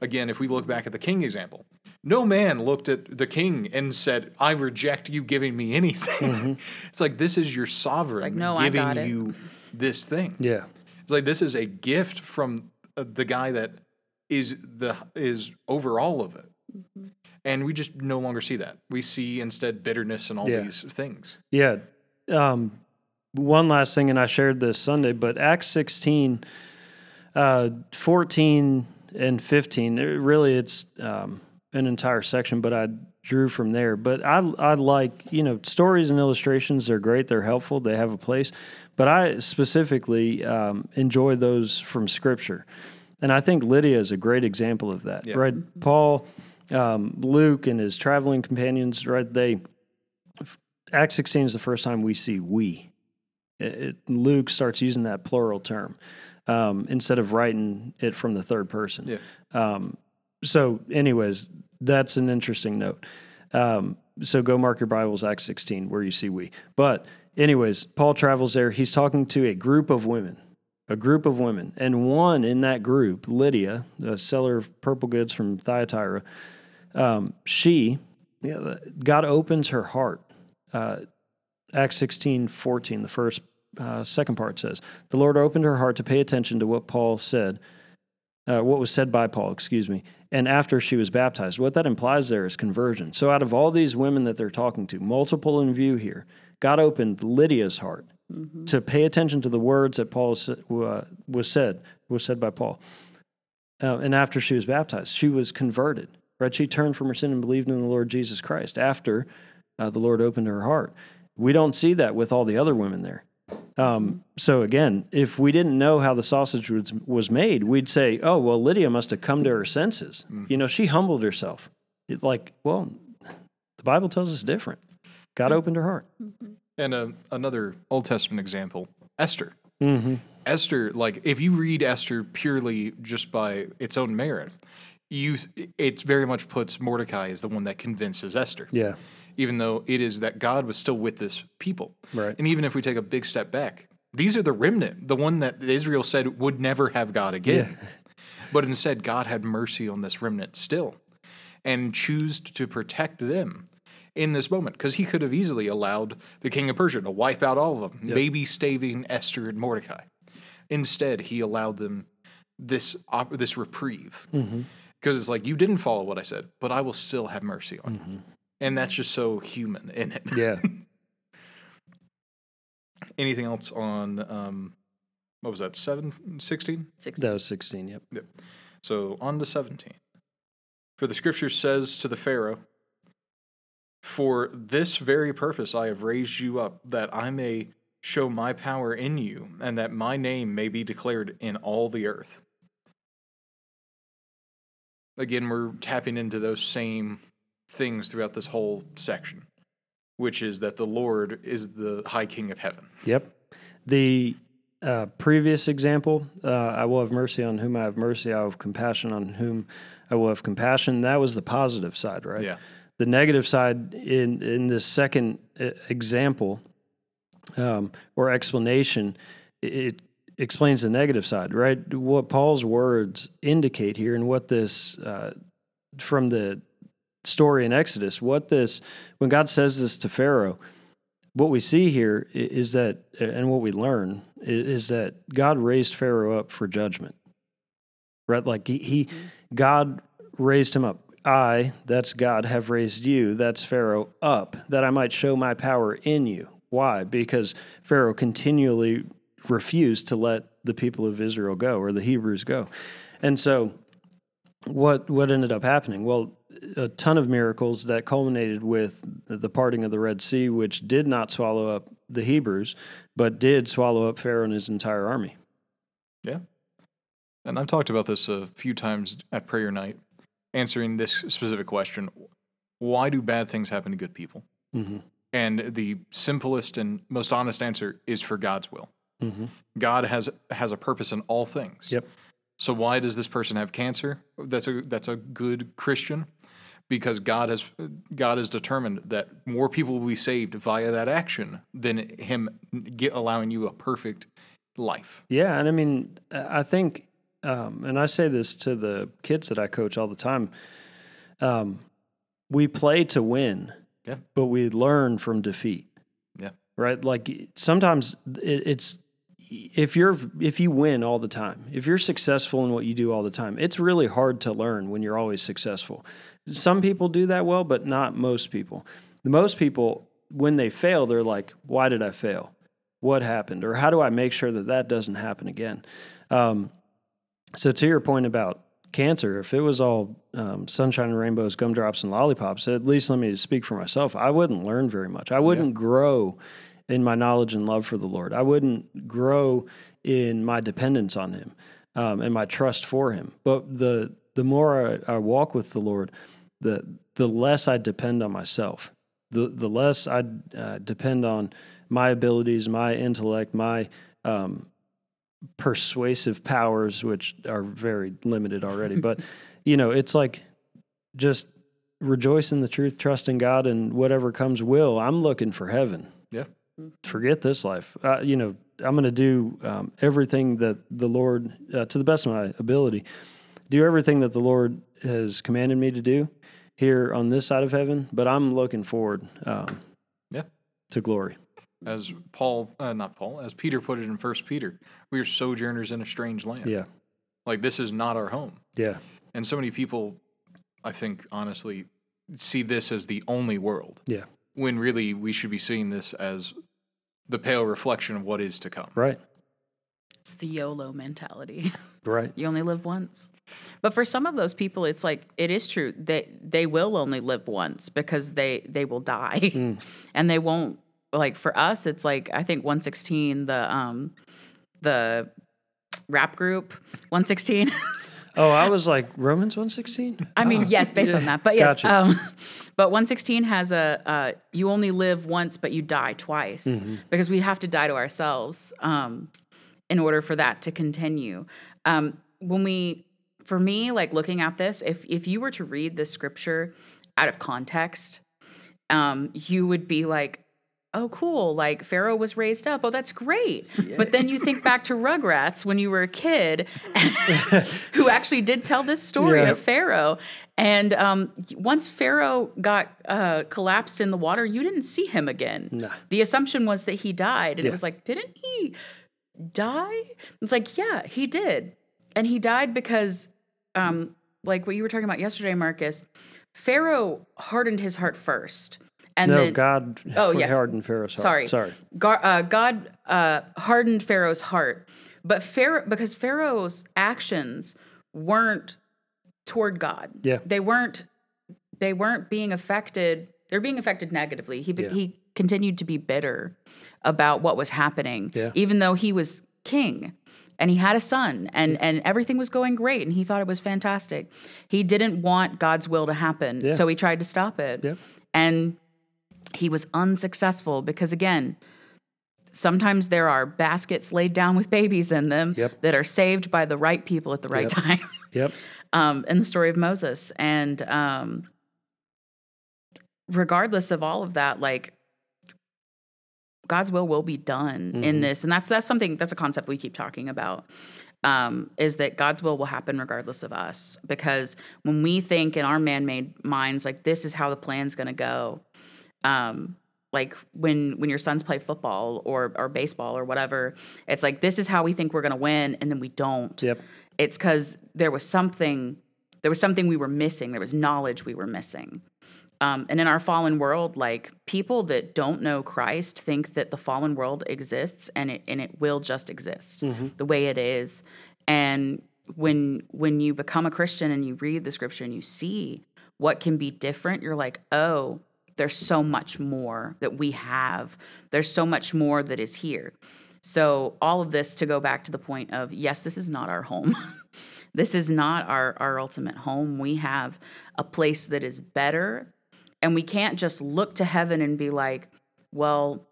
Again, if we look back at the king example, no man looked at the king and said, "I reject you giving me anything." it's like this is your sovereign like, no, giving you this thing. Yeah. It's like this is a gift from uh, the guy that is the is over all of it. Mm-hmm. And we just no longer see that. We see instead bitterness and all Yeah. these things. Yeah. Um, one last thing, and I shared this Sunday, but Acts 16, uh, 14 and 15, it really it's um, an entire section, but I drew from there. But I, I like, you know, stories and illustrations, they're great, they're helpful, they have a place. But I specifically um, enjoy those from Scripture. And I think Lydia is a great example of that, Yeah. right? Paul, um, Luke, and his traveling companions, right? They, Acts 16 is the first time we see we. It, it- Luke starts using that plural term um, instead of writing it from the third person. Yeah. Um, so, anyways, that's an interesting note. Um, so go mark your Bibles, Acts 16, where you see we. But, anyways, Paul travels there. He's talking to a group of women, a group of women. And one in that group, Lydia, the seller of purple goods from Thyatira, um, she, yeah, God opens her heart. Uh, Acts 16, 14, the first, uh, second part says, The Lord opened her heart to pay attention to what Paul said, uh, what was said by Paul, excuse me, and after she was baptized. What that implies there is conversion. So out of all these women that they're talking to, multiple in view here, God opened Lydia's heart to pay attention to the words that Paul uh, was said, was said by Paul. Uh, and after she was baptized, she was converted. Right? She turned from her sin and believed in the Lord Jesus Christ after uh, the Lord opened her heart. We don't see that with all the other women there. Um, so again, if we didn't know how the sausage was, was made, we'd say, "Oh, well, Lydia must have come to her senses. You know, she humbled herself." It, like, well, the Bible tells us different. God opened her heart. And uh, another Old Testament example, Esther. Mm-hmm. Esther, like if you read Esther purely just by its own merit, you it very much puts Mordecai as the one that convinces Esther. Yeah, even though it is that God was still with this people. Right. And even if we take a big step back, these are the remnant, the one that Israel said would never have God again. But instead, God had mercy on this remnant still and choose to protect them in this moment because he could have easily allowed the king of Persia to wipe out all of them, maybe staving Esther and Mordecai. Instead, he allowed them this op- this reprieve mm-hmm. because it's like you didn't follow what I said, but I will still have mercy on you, mm-hmm. And that's just so human in it. Yeah. Anything else on um, what was that? Seven, 16? Six. that was 16. Yep. So on to 17. For the scripture says to the Pharaoh, For this very purpose I have raised you up, that I may show my power in you, and that my name may be declared in all the earth. Again, we're tapping into those same things throughout this whole section, which is that the Lord is the high king of heaven. Yep. The uh, previous example, uh, I will have mercy on whom I have mercy. I will have compassion on whom I will have compassion. That was the positive side, right? Yeah. The negative side in in this second uh, example um, or explanation, it, it explains the negative side, right? What Paul's words indicate here, and what this uh, from the story in Exodus, what this when God says this to Pharaoh what we see here is that, and what we learn is that God raised Pharaoh up for judgment. Right? Like he, he mm-hmm. God raised him up. I, that's God, have raised you, that's Pharaoh, up, that I might show my power in you. Why? Because Pharaoh continually refused to let the people of Israel go or the Hebrews go. And so what what ended up happening? Well, a ton of miracles that culminated with the parting of the Red Sea, which did not swallow up the Hebrews, but did swallow up Pharaoh and his entire army. Yeah. And I've talked about this a few times at prayer night, answering this specific question why do bad things happen to good people? Mm-hmm. And the simplest and most honest answer is for God's will. Mm-hmm. God has has a purpose in all things. Yep. So why does this person have cancer? That's a that's a good Christian because God has God has determined that more people will be saved via that action than him get, allowing you a perfect life. Yeah, and I mean, I think, um, and I say this to the kids that I coach all the time. Um, we play to win, Yeah. but we learn from defeat. Yeah. right. Like sometimes it, it's if you're if you win all the time, if you're successful in what you do all the time, it's really hard to learn when you're always successful. Some people do that well, but not most people. The most people, when they fail, they're like, "Why did I fail? What happened? Or how do I make sure that that doesn't happen again?" Um, so, to your point about cancer, if it was all um, sunshine and rainbows, gumdrops and lollipops, at least let me speak for myself. I wouldn't learn very much. I wouldn't grow in my knowledge and love for the Lord. I wouldn't grow in my dependence on Him um, and my trust for Him. But the the more I, I walk with the Lord, the the less I depend on myself. The the less I uh, depend on my abilities, my intellect, my um, persuasive powers, which are very limited already. but you know, it's like just rejoice in the truth, trust in God, and whatever comes will. I'm looking for heaven. Forget this life. Uh, you know, I'm going to do um, everything that the Lord, uh, to the best of my ability, do everything that the Lord has commanded me to do here on this side of heaven. But I'm looking forward um, Yeah. to glory. As Paul, uh, not Paul, as Peter put it in First Peter, we are sojourners in a strange land. Yeah. Like this is not our home. Yeah. And so many people, I think, honestly, see this as the only world. Yeah. When really we should be seeing this as the pale reflection of what is to come. Right. It's the YOLO mentality. Right. you only live once. But for some of those people, it's like it is true they they will only live once because they they will die, and they won't like for us. It's like I think one sixteen the um the rap group one sixteen. Oh, I was like Romans 116? I mean, yes, based on that, but yes, Gotcha. um, but 116 has a uh, you only live once, but you die twice Mm-hmm. because we have to die to ourselves um, in order for that to continue. Um, when we, for me, like looking at this, if if you were to read the scripture out of context, um, you would be like, oh, cool. Like Pharaoh was raised up. Oh, that's great. But then you think back to Rugrats when you were a kid, who actually did tell this story Yeah. of Pharaoh. And um, once Pharaoh got uh, collapsed in the water, you didn't see him again. Nah. The assumption was that he died. And Yeah. it was like, didn't he die? It's like, yeah, he did. And he died because, um, like what you were talking about yesterday, Marcus, Pharaoh hardened his heart first. And no, then God Oh, yes. hardened Pharaoh's heart. Sorry. Sorry. Gar- uh, God uh, hardened Pharaoh's heart, but Pharaoh because Pharaoh's actions weren't toward God. Yeah. they weren't. They weren't being affected. They're being affected negatively. He Yeah. he continued to be bitter about what was happening, Yeah. even though he was king and he had a son and and everything was going great and he thought it was fantastic. He didn't want God's will to happen, Yeah. so he tried to stop it. Yeah. And he was unsuccessful because again sometimes there are baskets laid down with babies in them Yep. that are saved by the right people at the right Yep. time Yep. um, in the story of moses and um, regardless of all of that like god's will will be done in Mhm. this and that's that's something that's a concept we keep talking about um, is that God's will will happen regardless of us. Because when we think in our man made minds, like this is how the plan's going to go, um, like when when your sons play football or or baseball or whatever, it's like this is how we think we're going to win, and then we don't. Yep. It's because there was something there was something we were missing. There was knowledge we were missing. Um, and in our fallen world, like people that don't know Christ think that the fallen world exists and it and it will just exist the way it is. And when when you become a Christian and you read the scripture and you see what can be different, you're like, oh, there's so much more that we have. There's so much more that is here. So all of this to go back to the point of yes, this is not our home. this is not our our ultimate home. We have a place that is better and we can't just look to heaven and be like, well,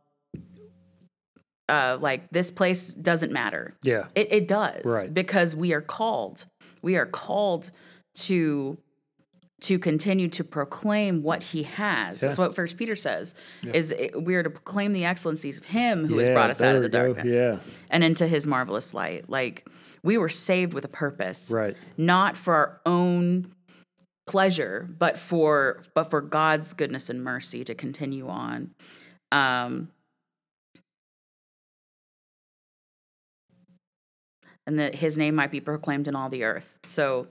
uh, like this place doesn't matter. Yeah. It, it does Right. because we are called. We are called to to continue to proclaim what he has. That's what First Peter says. Is it, we are to proclaim the excellencies of Him who has brought us out of the there we go. darkness Yeah. and into His marvelous light. Like we were saved with a purpose, Right. not for our own pleasure, but for but for God's goodness and mercy to continue on. Um, and that his name might be proclaimed in all the earth. So,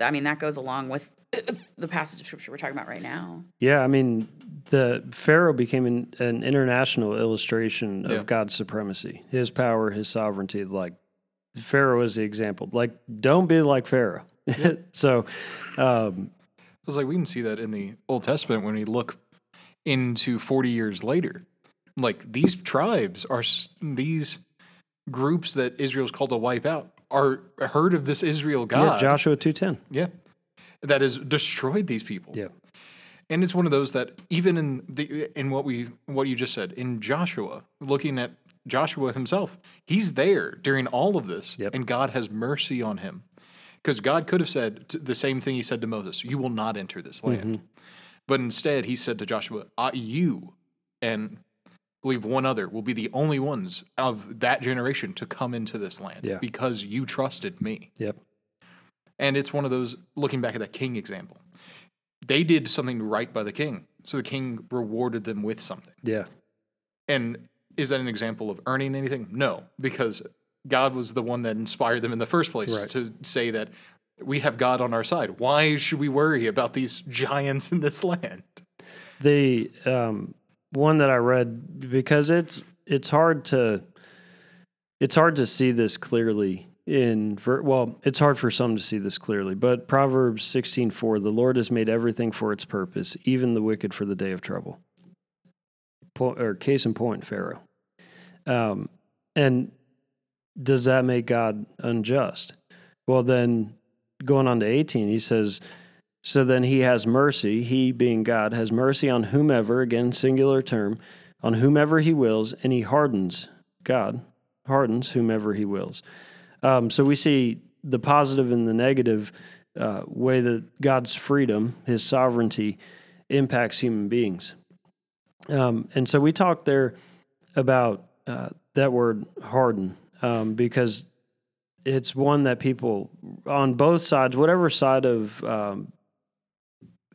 I mean, that goes along with the passage of scripture we're talking about right now. Yeah, I mean, the Pharaoh became an, an international illustration of Yeah. God's supremacy, His power, His sovereignty. Like Pharaoh is the example. Like, don't be like Pharaoh. so, um, was like we can see that in the Old Testament when we look into 40 years later. Like these tribes are these groups that Israel's called to wipe out are heard of this Israel yeah, God. Joshua two ten. Yeah. That has destroyed these people. Yeah, And it's one of those that even in the in what we what you just said in Joshua, looking at Joshua himself, he's there during all of this, Yep. and God has mercy on him, because God could have said the same thing He said to Moses: "You will not enter this land," but instead He said to Joshua, uh, "You and I believe one other will be the only ones of that generation to come into this land Yeah. because you trusted me." yep, And it's one of those, looking back at that king example, they did something right by the king. So the king rewarded them with something. yeah, And is that an example of earning anything? No, because God was the one that inspired them in the first place Right. to say that we have God on our side. Why should we worry about these giants in this land? the um, one that I read because it's it's hard to it's hard to see this clearly in well it's hard for some to see this clearly but Proverbs 16:4 the Lord has made everything for its purpose even the wicked for the day of trouble. Point, or case in point Pharaoh. Um, and does that make God unjust? Well then going on to 18 he says so then he has mercy, he being God, has mercy on whomever, again, singular term, on whomever he wills, and he hardens, God hardens whomever he wills. Um, so we see the positive and the negative uh, way that God's freedom, his sovereignty, impacts human beings. Um, and so we talked there about uh, that word harden um, because it's one that people on both sides, whatever side of um,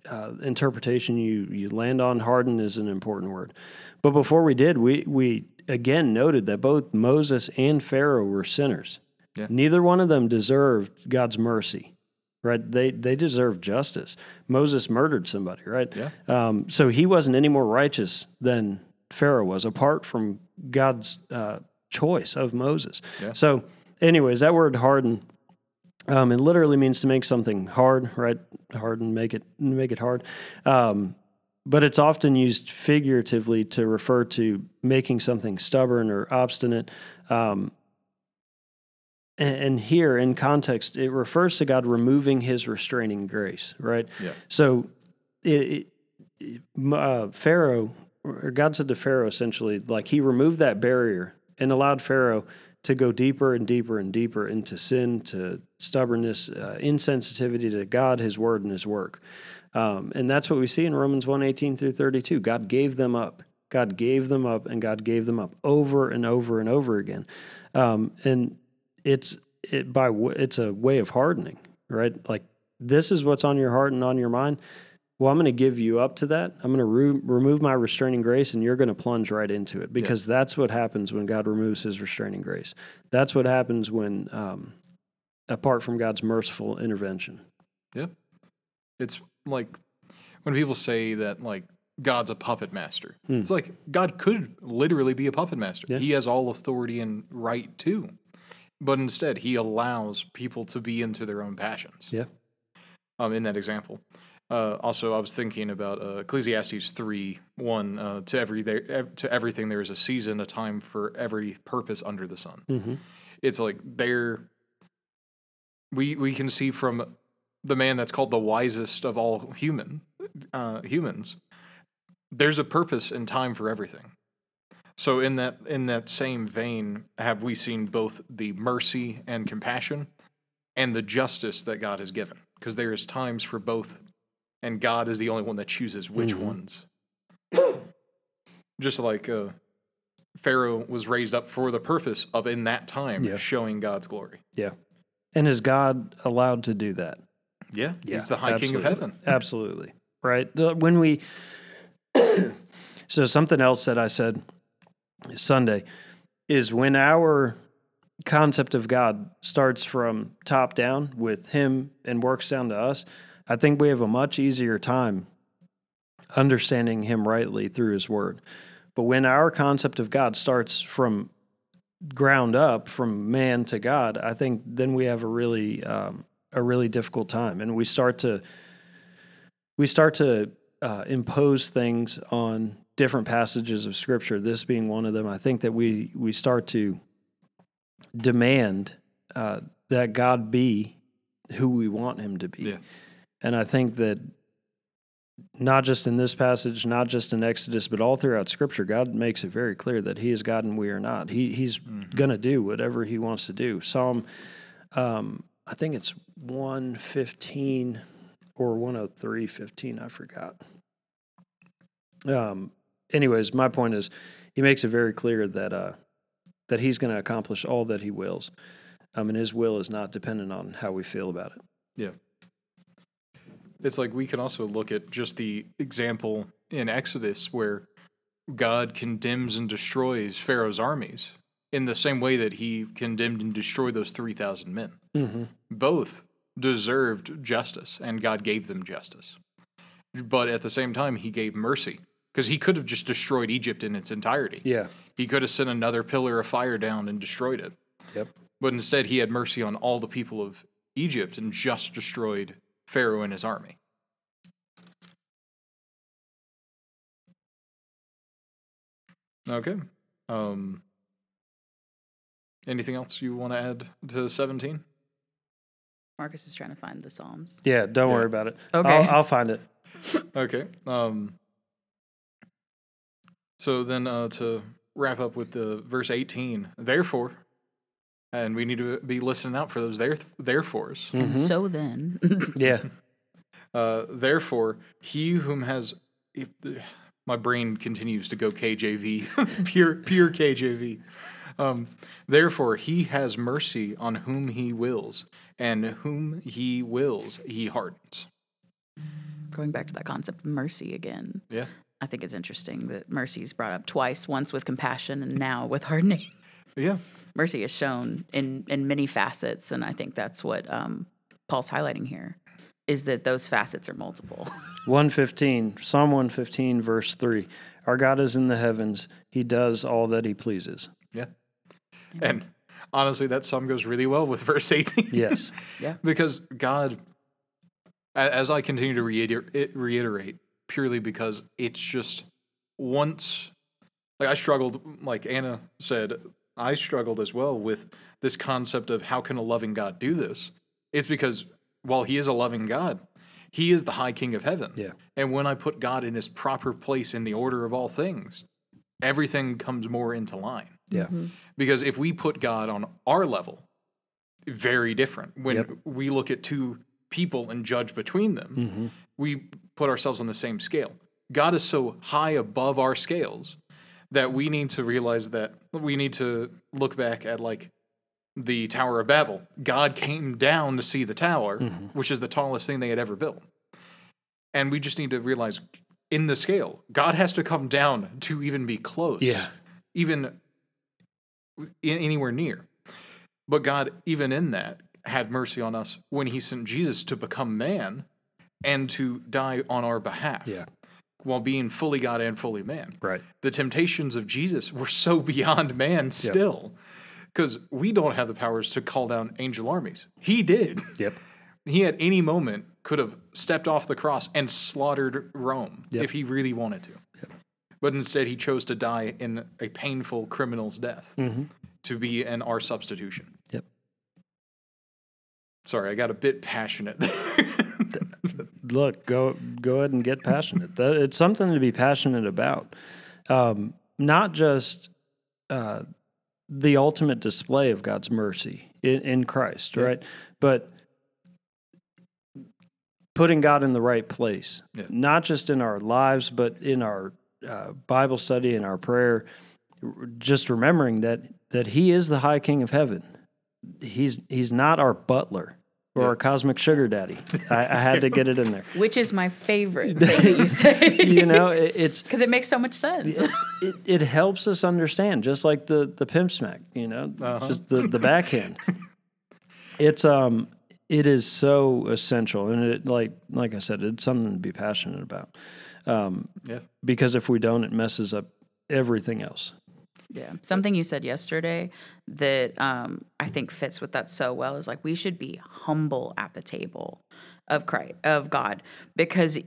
uh, interpretation you you land on, harden is an important word. But before we did, we we again noted that both Moses and Pharaoh were sinners. Yeah. Neither one of them deserved God's mercy, right? They they deserved justice. Moses murdered somebody, right? Yeah. Um, so he wasn't any more righteous than Pharaoh was, apart from God's uh, choice of Moses. Yeah. So, anyways, that word harden, um, it literally means to make something hard, right? Harden, make it make it hard. Um, but it's often used figuratively to refer to making something stubborn or obstinate. Um, and, here, in context, it refers to God removing His restraining grace, right? Yeah. So, it, it, uh, Pharaoh, or God said to Pharaoh essentially, like He removed that barrier and allowed Pharaoh to go deeper and deeper and deeper into sin, to stubbornness, uh, insensitivity to God, His Word, and His work. Um, and that's what we see in Romans 1 18 through 32. God gave them up. God gave them up, and God gave them up over and over and over again. Um, and it's it by it's a way of hardening, right? Like this is what's on your heart and on your mind. Well, I'm going to give you up to that. I'm going to re- remove my restraining grace, and you're going to plunge right into it because that's what happens when God removes His restraining grace. That's what happens when, um, apart from God's merciful intervention. Yeah. It's like when people say that like God's a puppet master. Hmm. It's like God could literally be a puppet master. Yeah. He has all authority and right too. But instead, he allows people to be into their own passions. Yeah. Um, in that example. Uh, also, I was thinking about uh, Ecclesiastes three one. Uh, to every there, ev- to everything there is a season, a time for every purpose under the sun Mm-hmm. it's like they're we we can see from the man that's called the wisest of all human uh, humans there's a purpose and time for everything so in that in that same vein have we seen both the mercy and compassion and the justice that god has given because there is times for both and god is the only one that chooses which Mhm. ones just like uh, pharaoh was raised up for the purpose of in that time Yeah. showing god's glory Yeah. And is God allowed to do that? yeah, Yeah, he's the high king of heaven Absolutely. Right. When we, so something else that I said Sunday is when our concept of God starts from top down with Him and works down to us, I think we have a much easier time understanding Him rightly through His Word. But when our concept of God starts from ground up, from man to God, I think then we have a really um, a really difficult time, and we start to we start to uh, impose things on different passages of Scripture. This being one of them, I think that we we start to demand uh, that God be who we want Him to be, Yeah. and I think that not just in this passage, not just in Exodus, but all throughout Scripture, God makes it very clear that He is God and we are not. He He's Mhm. going to do whatever He wants to do. Psalm, um, I think it's one fifteen or one hundred three fifteen. I forgot. Um. Anyways, my point is, He makes it very clear that uh, that He's going to accomplish all that He wills. Um, and His will is not dependent on how we feel about it. Yeah. It's like we can also look at just the example in Exodus where God condemns and destroys Pharaoh's armies in the same way that he condemned and destroyed those 3,000 men. Mm-hmm. Both deserved justice, and God gave them justice. But at the same time, he gave mercy because he could have just destroyed Egypt in its entirety. Yeah. He could have sent another pillar of fire down and destroyed it. Yep. But instead, he had mercy on all the people of Egypt and just destroyed Pharaoh and his army. Okay. Um, anything else you want to add to 17? Marcus is trying to find the Psalms. Yeah. Don't Yeah. worry about it. Okay. I'll, I'll find it. Okay. Um, so then uh, to wrap up with the verse 18, therefore, and we need to be listening out for those there, therefores. And Mhm. so then, Yeah. Uh, therefore, he whom has, if the- my brain continues to go KJV, pure pure KJV. Um, Therefore, he has mercy on whom he wills, and whom he wills, he hardens. Going back to that concept of mercy again. Yeah. I think it's interesting that mercy is brought up twice, once with compassion and now with hardening. Yeah. Mercy is shown in, in many facets, and I think that's what um, Paul's highlighting here is that those facets are multiple. 115, Psalm 115, verse 3. Our God is in the heavens. He does all that he pleases. Yeah. And honestly, that psalm goes really well with verse 18. Yes. yeah. because God, as I continue to reiter- reiterate, purely because it's just once, like I struggled, like Anna said, I struggled as well with this concept of how can a loving God do this? It's because while He is a loving God, He is the high King of heaven. Yeah. And when I put God in His proper place in the order of all things, everything comes more into line Yeah. because if we put God on our level, very different. When Yep. we look at two people and judge between them, Mm-hmm. we put ourselves on the same scale. God is so high above our scales that we need to realize that we need to look back at like the Tower of Babel. God came down to see the tower, Mm-hmm. which is the tallest thing they had ever built. And we just need to realize in the scale, God has to come down to even be close. Yeah. Even in, anywhere near. But God, even in that, had mercy on us when He sent Jesus to become man and to die on our behalf Yeah. while being fully God and fully man. Right. The temptations of Jesus were so beyond man still because we don't have the powers to call down angel armies. He did. Yep. He at any moment could have stepped off the cross and slaughtered Rome Yep. if he really wanted to. But instead, he chose to die in a painful criminal's death Mm-hmm. to be an our substitution. Yep. Sorry, I got a bit passionate there. Look, go go ahead and get passionate. That it's something to be passionate about. Um, not just uh, the ultimate display of God's mercy in, in Christ, Yeah. right? But putting God in the right place, Yeah. not just in our lives, but in our uh, Bible study and our prayer. Just remembering that that He is the High King of Heaven. He's He's not our butler or Yeah. our cosmic sugar daddy. I, I had to get it in there. Which is my favorite thing that you say. You know, it, it's Because it makes so much sense. it, it helps us understand, just like the the pimp smack. You know, Uh-huh. just the the backhand. it's um, it is so essential, and it like like I said, it's something to be passionate about. Um, yeah. because if we don't, it messes up everything else. Yeah. Something you said yesterday that um, I think fits with that so well is like we should be humble at the table of Christ, of God, because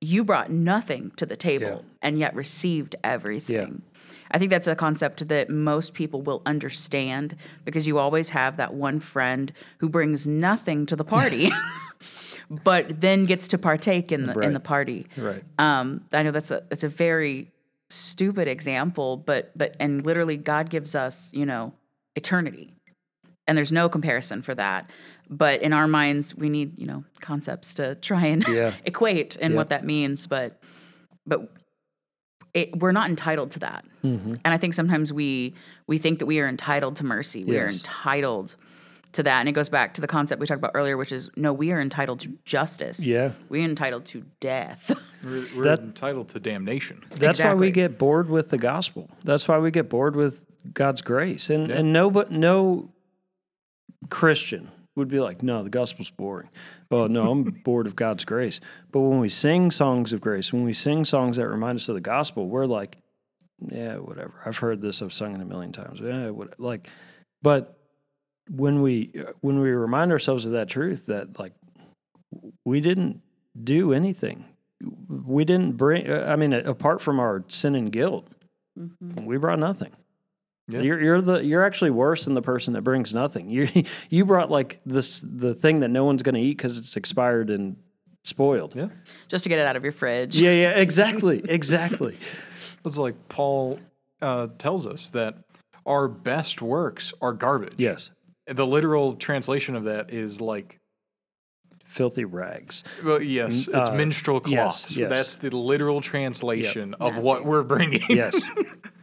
you brought nothing to the table Yeah. and yet received everything. I think that's a concept that most people will understand because you always have that one friend who brings nothing to the party, but then gets to partake in the in the party. Right. Um, I know that's a it's a very stupid example, but but and literally God gives us you know eternity, and there's no comparison for that. But in our minds, we need you know concepts to try and Yeah. equate and Yeah. what that means. But but it, we're not entitled to that, Mm-hmm. and I think sometimes we we think that we are entitled to mercy. We are entitled to that, and it goes back to the concept we talked about earlier, which is no, we are entitled to justice. Yeah. we are entitled to death. We're, we're That- entitled to damnation. That's why we get bored with the gospel. That's why we get bored with God's grace. And Yeah. and no but no Christian would be like, no, the gospel's boring. Well, no, I'm bored of God's grace. But when we sing songs of grace, when we sing songs that remind us of the gospel, we're like, yeah, whatever. I've heard this. I've sung it a million times. Yeah, what, like, but when we when we remind ourselves of that truth, that like we didn't do anything, we didn't bring. I mean, apart from our sin and guilt, we brought nothing. Yeah. You're you're the you're actually worse than the person that brings nothing. You you brought like this the thing that no one's going to eat because it's expired and spoiled. Yeah. just to get it out of your fridge. Yeah, yeah, exactly, exactly. It's like Paul uh, tells us that our best works are garbage. yes, The literal translation of that is like filthy rags. Well, yes, it's uh, menstrual yes, cloths. yes. That's the literal translation of Nasty. what we're bringing. Yes.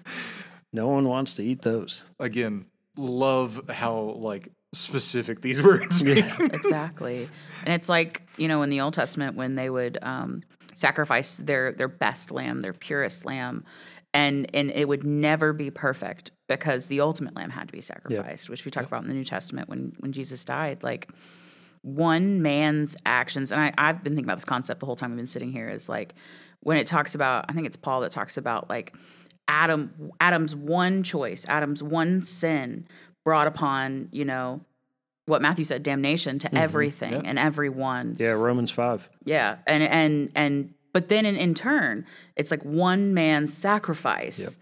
no one wants to eat those. Again, love how like specific these words mean. exactly. And it's like, you know, in the Old Testament when they would um, sacrifice their their best lamb, their purest lamb, and and it would never be perfect because the ultimate lamb had to be sacrificed, which we talk about in the New Testament when when Jesus died. Like one man's actions, and I, I've been thinking about this concept the whole time we've been sitting here, is like when it talks about, I think it's Paul that talks about like Adam Adam's one choice, Adam's one sin brought upon, you know, what Matthew said, damnation to mm-hmm. everything Yeah. and everyone. Yeah, Romans 5. Yeah. And and and but then in, in turn, it's like one man's sacrifice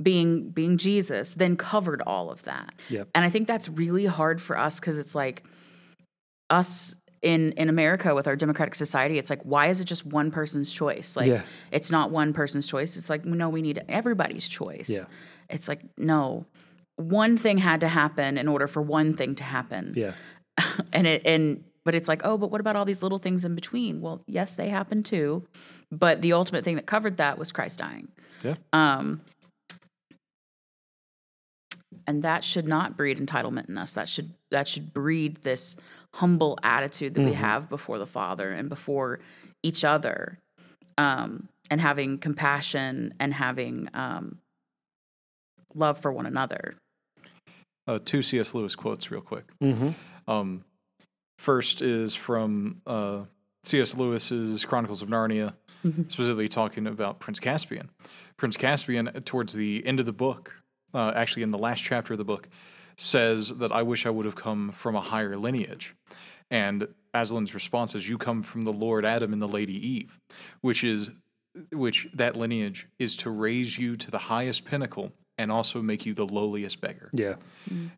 being being Jesus then covered all of that. Yep. And I think that's really hard for us because it's like us in in America with our democratic society, it's like why is it just one person's choice? Like Yeah. it's not one person's choice. It's like no, we need everybody's choice. Yeah. It's like no. One thing had to happen in order for one thing to happen Yeah. and it and but it's like oh but what about all these little things in between well yes they happen too but the ultimate thing that covered that was christ dying Yeah. um and that should not breed entitlement in us that should that should breed this humble attitude that we have before the father and before each other um and having compassion and having um love for one another Uh, two C.S. Lewis quotes, real quick. Mm-hmm. Um, first is from uh, C.S. Lewis's Chronicles of Narnia, specifically talking about Prince Caspian. Prince Caspian, towards the end of the book, uh, actually in the last chapter of the book, says that I wish I would have come from a higher lineage. And Aslan's response is, "You come from the Lord Adam and the Lady Eve, which is, which that lineage is to raise you to the highest pinnacle and also make you the lowliest beggar." Yeah.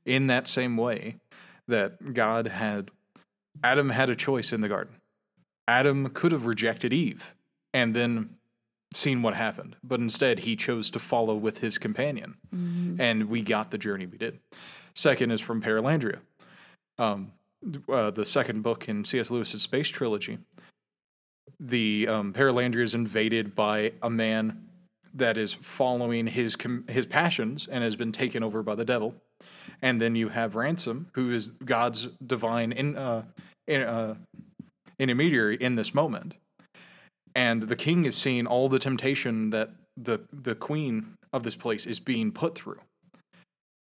in that same way that God had Adam had a choice in the garden. Adam could have rejected Eve and then seen what happened, but instead he chose to follow with his companion, and we got the journey we did. Second is from Perelandra, um, uh, the second book in C.S. Lewis's space trilogy. The um, Perelandra is invaded by a man that is following his com- his passions and has been taken over by the devil and then you have ransom who is god's divine in, uh, in, uh, intermediary in this moment. And the king is seeing all the temptation that the the queen of this place is being put through.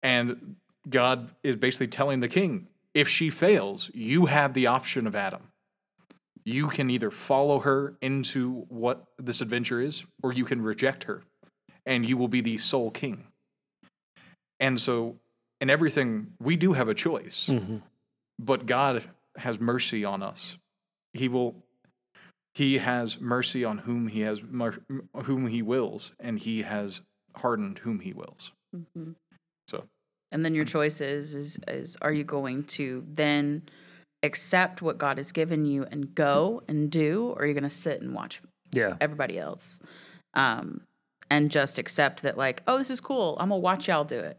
And god is basically telling the king if she fails you have the option of adam. You can either follow her into what this adventure is or you can reject her and you will be the sole king. And so in everything we do have a choice. Mm-hmm. but god has mercy on us he will he has mercy on whom he has whom he wills and he has hardened whom he wills so And then your choice is, is is are you going to then accept what God has given you and go and do, or are you going to sit and watch Yeah. everybody else, um, and just accept that like, oh, this is cool. I'm gonna watch y'all do it.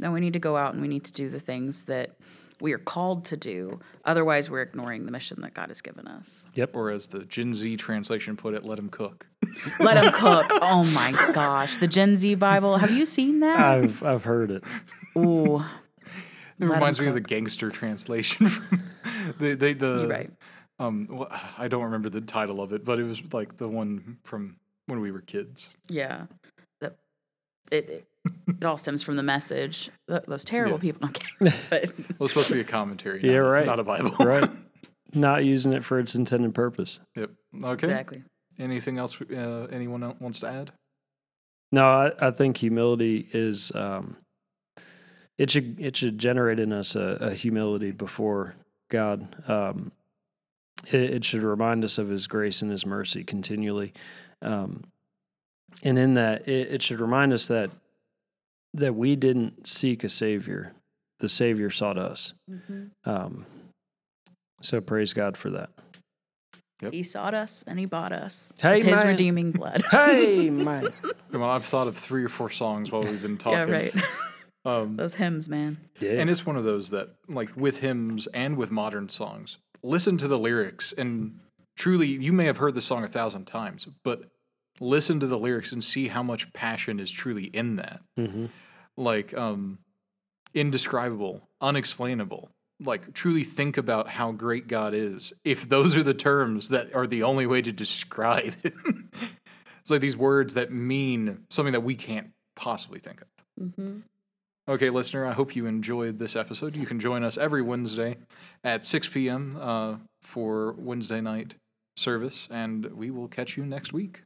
No, we need to go out and we need to do the things that we are called to do. Otherwise, we're ignoring the mission that God has given us. Yep. Or as the gen z translation put it let him cook Let him cook. Oh my gosh, the Gen Z Bible. Have you seen that? I've I've heard it. Ooh, it reminds me of the gangster translation from the the, the you're right. um well, i don't remember the title of it but it was like the one from when we were kids Yeah. The, it, it, it all stems from the message. Th- those terrible Yeah. people. Okay. But well it's supposed to be a commentary Yeah, right. not a bible Right. Not using it for its intended purpose. yep okay exactly. anything else uh, anyone else wants to add No, I, I think humility is um, it should it should generate in us a, a humility before God. Um, it, it should remind us of His grace and His mercy continually, um, and in that, it, it should remind us that that we didn't seek a savior; the Savior sought us. Um, so praise God for that. He sought us and he bought us. Hey, with his man. redeeming blood. Hey, man! well i've thought of three or four songs while we've been talking. yeah, talking right. um Those hymns, man. Yeah, And it's one of those that, like with hymns and with modern songs, listen to the lyrics and truly, you may have heard the song a thousand times, but listen to the lyrics and see how much passion is truly in that. Mm-hmm. Like, um, indescribable, unexplainable. Like, truly think about how great God is. If those are the terms that are the only way to describe it, it's like these words that mean something that we can't possibly think of. Mm-hmm. Okay, listener, I hope you enjoyed this episode. You can join us every Wednesday at 6 p.m. Uh, for Wednesday night service, and we will catch you next week.